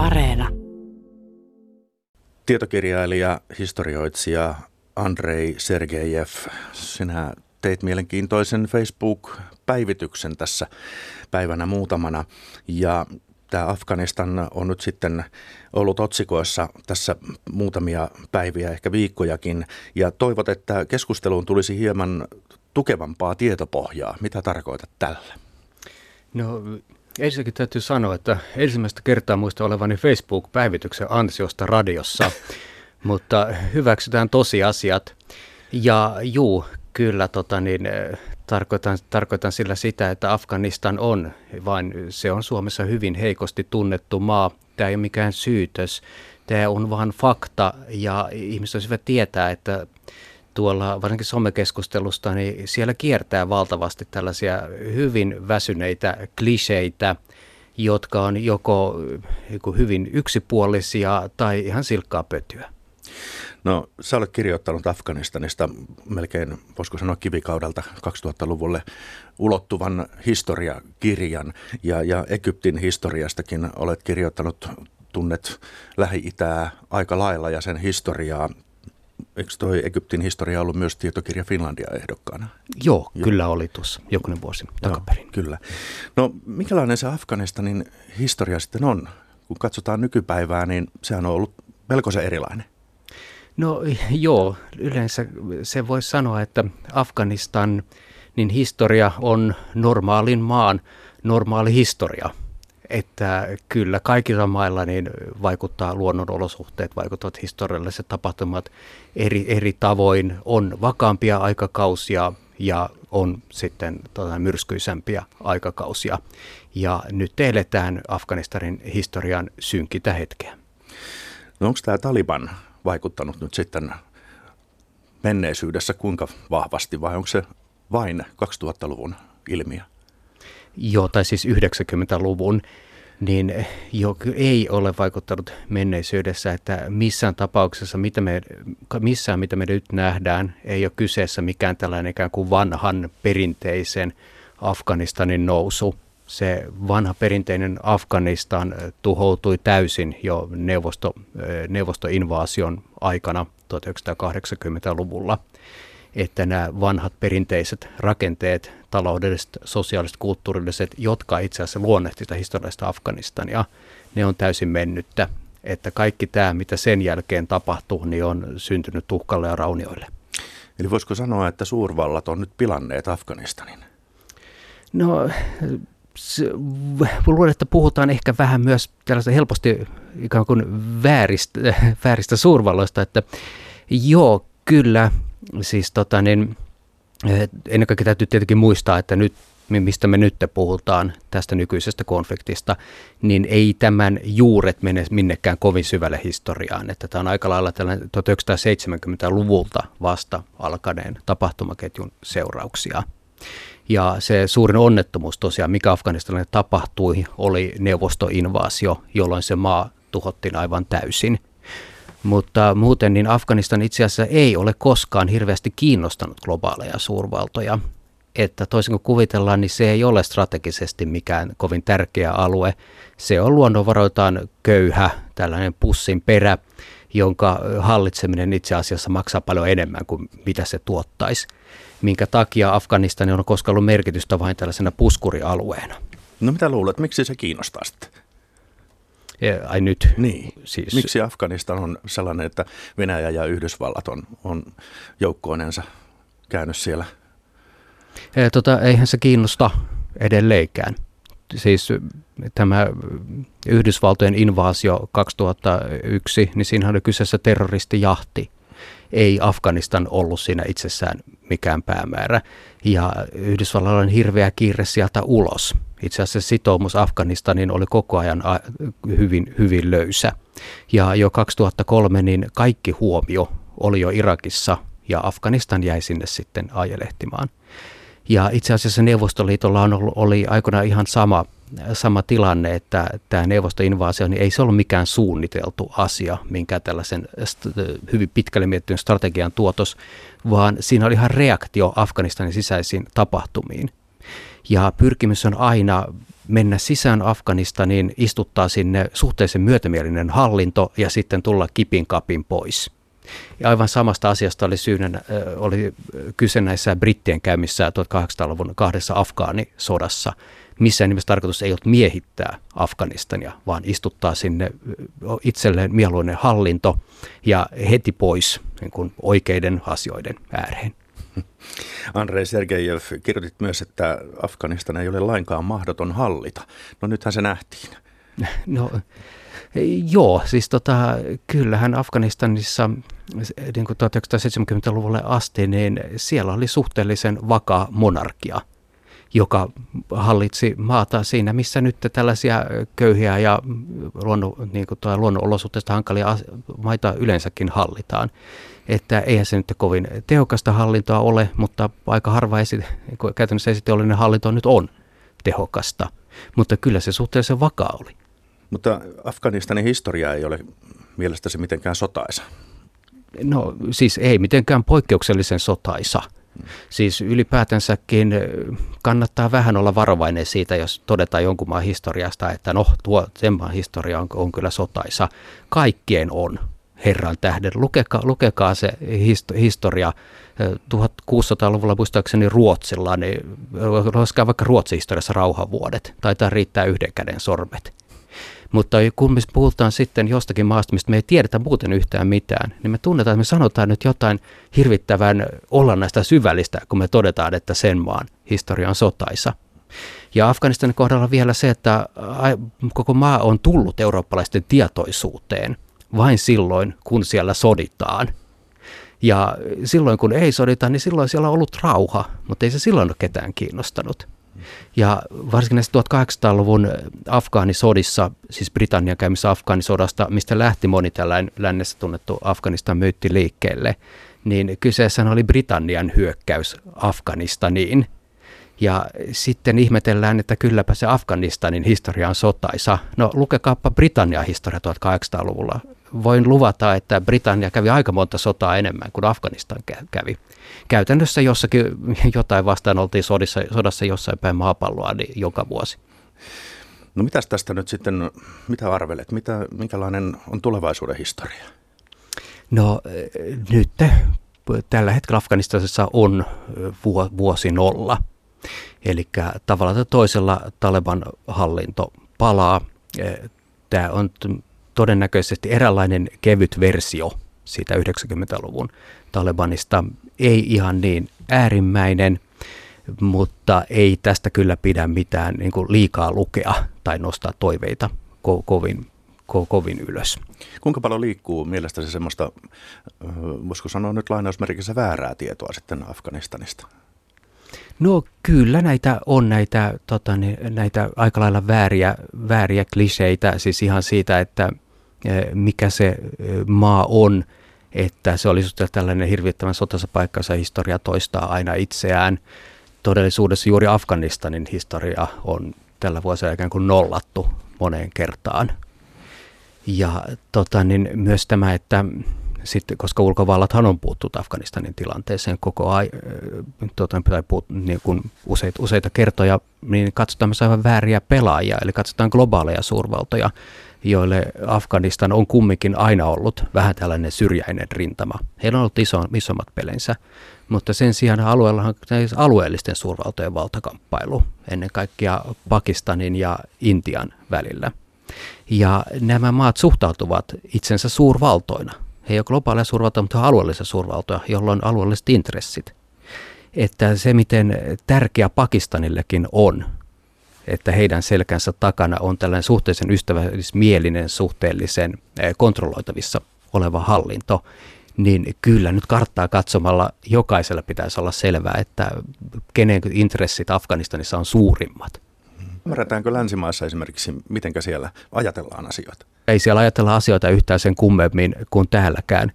Areena. Tietokirjailija, historioitsija Andrei Sergejev, sinä teit mielenkiintoisen Facebook-päivityksen tässä päivänä muutamana. Ja tämä Afganistan on nyt sitten ollut otsikoissa tässä muutamia päiviä, ehkä viikkojakin. Ja toivot, että keskusteluun tulisi hieman tukevampaa tietopohjaa. Mitä tarkoitat tällä? No ensinnäkin täytyy sanoa, että ensimmäistä kertaa muista olevani Facebook-päivityksen ansiosta radiossa, mutta hyväksytään tosiasiat. Ja juu, kyllä tota niin, tarkoitan, tarkoitan sillä sitä, että Afganistan on, vain se on Suomessa hyvin heikosti tunnettu maa. Tämä ei ole mikään syytös, tämä on vain fakta ja ihmiset olisivat tietää, että tuolla varsinkin somekeskustelusta, niin siellä kiertää valtavasti tällaisia hyvin väsyneitä kliseitä, jotka on joko hyvin yksipuolisia tai ihan silkkaa pötyä. No sä olet kirjoittanut Afganistanista melkein, voisiko sanoa kivikaudelta 2000-luvulle ulottuvan historiakirjan ja, ja Egyptin historiastakin olet kirjoittanut, tunnet Lähi-Itää aika lailla ja sen historiaa eikö toi Egyptin historia ollut myös tietokirja Finlandia ehdokkaana? Joo, Joo. kyllä oli tuossa jokunen vuosi takaperin. Joo, kyllä. No minkälainen se Afganistanin historia sitten on? Kun katsotaan nykypäivää, niin sehän on ollut melkoisen erilainen. No joo, yleensä se voisi sanoa, että Afganistan niin historia on normaalin maan normaali historia – että kyllä kaikilla mailla niin vaikuttaa luonnonolosuhteet, vaikuttavat historialliset tapahtumat eri, eri tavoin. On vakaampia aikakausia ja on sitten tota, myrskyisempiä aikakausia. Ja nyt eletään Afganistanin historian synkintä hetkeä. No onko tämä Taliban vaikuttanut nyt sitten menneisyydessä kuinka vahvasti vai onko se vain 2000-luvun ilmiö? Joo, tai siis 90-luvun, niin jo ei ole vaikuttanut menneisyydessä, että missään tapauksessa, mitä me, missään mitä me nyt nähdään, ei ole kyseessä mikään tällainen ikään kuin vanhan perinteisen Afganistanin nousu. Se vanha perinteinen Afganistan tuhoutui täysin jo neuvosto, neuvostoinvaasion aikana 1980-luvulla että nämä vanhat perinteiset rakenteet, taloudelliset, sosiaaliset, kulttuurilliset, jotka itse asiassa luonnehti sitä historiallista Afganistania, ne on täysin mennyttä. Että kaikki tämä, mitä sen jälkeen tapahtuu, niin on syntynyt tuhkalle ja raunioille. Eli voisiko sanoa, että suurvallat on nyt pilanneet Afganistanin? No, luulen, että puhutaan ehkä vähän myös tällaista helposti ikään kuin vääristä, vääristä suurvalloista, että joo, kyllä, siis tota niin, ennen kaikkea täytyy tietenkin muistaa, että nyt mistä me nyt puhutaan tästä nykyisestä konfliktista, niin ei tämän juuret mene minnekään kovin syvälle historiaan. Että tämä on aika lailla tällainen 1970-luvulta vasta alkaneen tapahtumaketjun seurauksia. Ja se suurin onnettomuus tosiaan, mikä Afganistanille tapahtui, oli neuvostoinvaasio, jolloin se maa tuhottiin aivan täysin – mutta muuten niin Afganistan itse asiassa ei ole koskaan hirveästi kiinnostanut globaaleja suurvaltoja. Että toisin kuin kuvitellaan, niin se ei ole strategisesti mikään kovin tärkeä alue. Se on luonnonvaroitaan köyhä, tällainen pussin perä, jonka hallitseminen itse asiassa maksaa paljon enemmän kuin mitä se tuottaisi. Minkä takia Afganistan on koskaan ollut merkitystä vain tällaisena puskurialueena. No mitä luulet, miksi se kiinnostaa sitten? Ai nyt? Niin. Siis. Miksi Afganistan on sellainen, että Venäjä ja Yhdysvallat on, on joukkoinensa käynyt siellä? E, tota, eihän se kiinnosta edelleenkään. Siis tämä Yhdysvaltojen invaasio 2001, niin siinä oli kyseessä terroristijahti. Ei Afganistan ollut siinä itsessään mikään päämäärä. Ja Yhdysvalloilla on hirveä kiire sieltä ulos. Itse asiassa sitoumus Afganistanin oli koko ajan hyvin, hyvin löysä. Ja jo 2003 niin kaikki huomio oli jo Irakissa ja Afganistan jäi sinne sitten ajelehtimaan. Ja itse asiassa Neuvostoliitolla on ollut, oli aikoinaan ihan sama, sama tilanne, että tämä neuvostoinvaasio niin ei se ollut mikään suunniteltu asia, minkä tällaisen hyvin pitkälle mietityn strategian tuotos, vaan siinä oli ihan reaktio Afganistanin sisäisiin tapahtumiin. Ja pyrkimys on aina mennä sisään Afganistaniin, istuttaa sinne suhteellisen myötämielinen hallinto ja sitten tulla kipin kapin pois. Ja aivan samasta asiasta oli, syynä, oli kyse näissä brittien käymissä 1800-luvun kahdessa Afgaanisodassa. Missään nimessä tarkoitus ei ollut miehittää Afganistania, vaan istuttaa sinne itselleen mieluinen hallinto ja heti pois niin kuin oikeiden asioiden ääreen. Andrei Sergejev, kirjoitit myös, että Afganistan ei ole lainkaan mahdoton hallita. No nythän se nähtiin. No joo, siis tota, kyllähän Afganistanissa niin kuin 1970-luvulle asti, niin siellä oli suhteellisen vakaa monarkia, joka hallitsi maata siinä, missä nyt tällaisia köyhiä ja luonnon, niin kuin luonnonolosuhteista hankalia maita yleensäkin hallitaan että eihän se nyt kovin tehokasta hallintoa ole, mutta aika harva esi- käytännössä esiteollinen hallinto nyt on tehokasta. Mutta kyllä se suhteellisen vakaa oli. Mutta Afganistanin historia ei ole mielestäsi mitenkään sotaisa. No siis ei mitenkään poikkeuksellisen sotaisa. Siis ylipäätänsäkin kannattaa vähän olla varovainen siitä, jos todetaan jonkun maan historiasta, että no tuo sen maan historia on, on kyllä sotaisa. Kaikkien on. Herran tähden. Lukekaa, lukekaa se historia 1600-luvulla muistaakseni Ruotsilla, niin laskaa vaikka Ruotsin historiassa rauhavuodet. Taitaa riittää yhden käden sormet. Mutta kun me puhutaan sitten jostakin maasta, mistä me ei tiedetä muuten yhtään mitään, niin me tunnetaan, että me sanotaan nyt jotain hirvittävän näistä syvällistä, kun me todetaan, että sen maan historia on sotaisa. Ja Afganistanin kohdalla vielä se, että koko maa on tullut eurooppalaisten tietoisuuteen – vain silloin, kun siellä soditaan. Ja silloin, kun ei sodita, niin silloin siellä on ollut rauha, mutta ei se silloin ole ketään kiinnostanut. Ja varsinkin näissä 1800-luvun Afgaanisodissa, siis Britannian käymissä Afgaanisodasta, mistä lähti moni tällainen lännessä tunnettu Afganistan myytti liikkeelle, niin kyseessä oli Britannian hyökkäys Afganistaniin – ja sitten ihmetellään, että kylläpä se Afganistanin historia on sotaisa. No lukekaappa Britannian historia 1800-luvulla. Voin luvata, että Britannia kävi aika monta sotaa enemmän kuin Afganistan kävi. Käytännössä jossakin jotain vastaan oltiin sodissa, sodassa jossain päin maapalloa niin joka vuosi. No mitäs tästä nyt sitten, mitä arvelet, mitä, minkälainen on tulevaisuuden historia? No nyt tällä hetkellä Afganistanissa on vuosi nolla – Eli tavalla tai toisella Taleban hallinto palaa. Tämä on todennäköisesti eräänlainen kevyt versio siitä 90-luvun Talebanista. Ei ihan niin äärimmäinen, mutta ei tästä kyllä pidä mitään niin kuin liikaa lukea tai nostaa toiveita ko- kovin, ko- kovin ylös. Kuinka paljon liikkuu mielestäsi semmoista, voisiko sanoa nyt lainausmerkissä väärää tietoa sitten Afganistanista? No kyllä näitä on näitä, tota, näitä aika lailla vääriä, vääriä kliseitä, siis ihan siitä, että mikä se eh, maa on, että se olisi tällainen hirvittävän sotassa paikkansa historia toistaa aina itseään. Todellisuudessa juuri Afganistanin historia on tällä vuosilla ikään kuin nollattu moneen kertaan. Ja tota, niin myös tämä, että sitten, koska ulkovallathan on puuttunut Afganistanin tilanteeseen koko ajan, tuota, tai puut, niin kuin useita, useita kertoja, niin katsotaan myös aivan vääriä pelaajia, eli katsotaan globaaleja suurvaltoja, joille Afganistan on kumminkin aina ollut vähän tällainen syrjäinen rintama. Heillä on ollut iso, isommat pelinsä, mutta sen sijaan alueella on alueellisten suurvaltojen valtakamppailu, ennen kaikkea Pakistanin ja Intian välillä. Ja nämä maat suhtautuvat itsensä suurvaltoina – he ei ole globaaleja suurvaltoja, mutta alueellisia suurvaltoja, jolloin on alueelliset intressit. Että se, miten tärkeä Pakistanillekin on, että heidän selkänsä takana on tällainen suhteellisen ystävällismielinen, suhteellisen eh, kontrolloitavissa oleva hallinto, niin kyllä nyt karttaa katsomalla jokaisella pitäisi olla selvää, että kenen intressit Afganistanissa on suurimmat. Ymmärretäänkö länsimaissa esimerkiksi, miten siellä ajatellaan asioita? Ei siellä ajatella asioita yhtään sen kummemmin kuin täälläkään.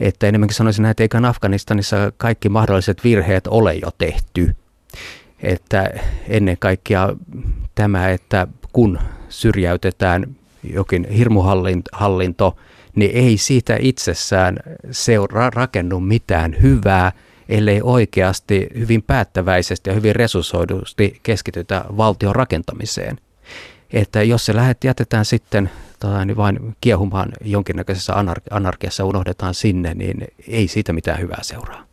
Että enemmänkin sanoisin että eikä Afganistanissa kaikki mahdolliset virheet ole jo tehty. Että ennen kaikkea tämä, että kun syrjäytetään jokin hirmuhallinto, niin ei siitä itsessään seuraa rakennu mitään hyvää – ellei oikeasti hyvin päättäväisesti ja hyvin resurssoidusti keskitytä valtion rakentamiseen. että jos se lähet, jätetään sitten tota, niin vain kiehumaan jonkinnäköisessä anar- anarkiassa, unohdetaan sinne, niin ei siitä mitään hyvää seuraa.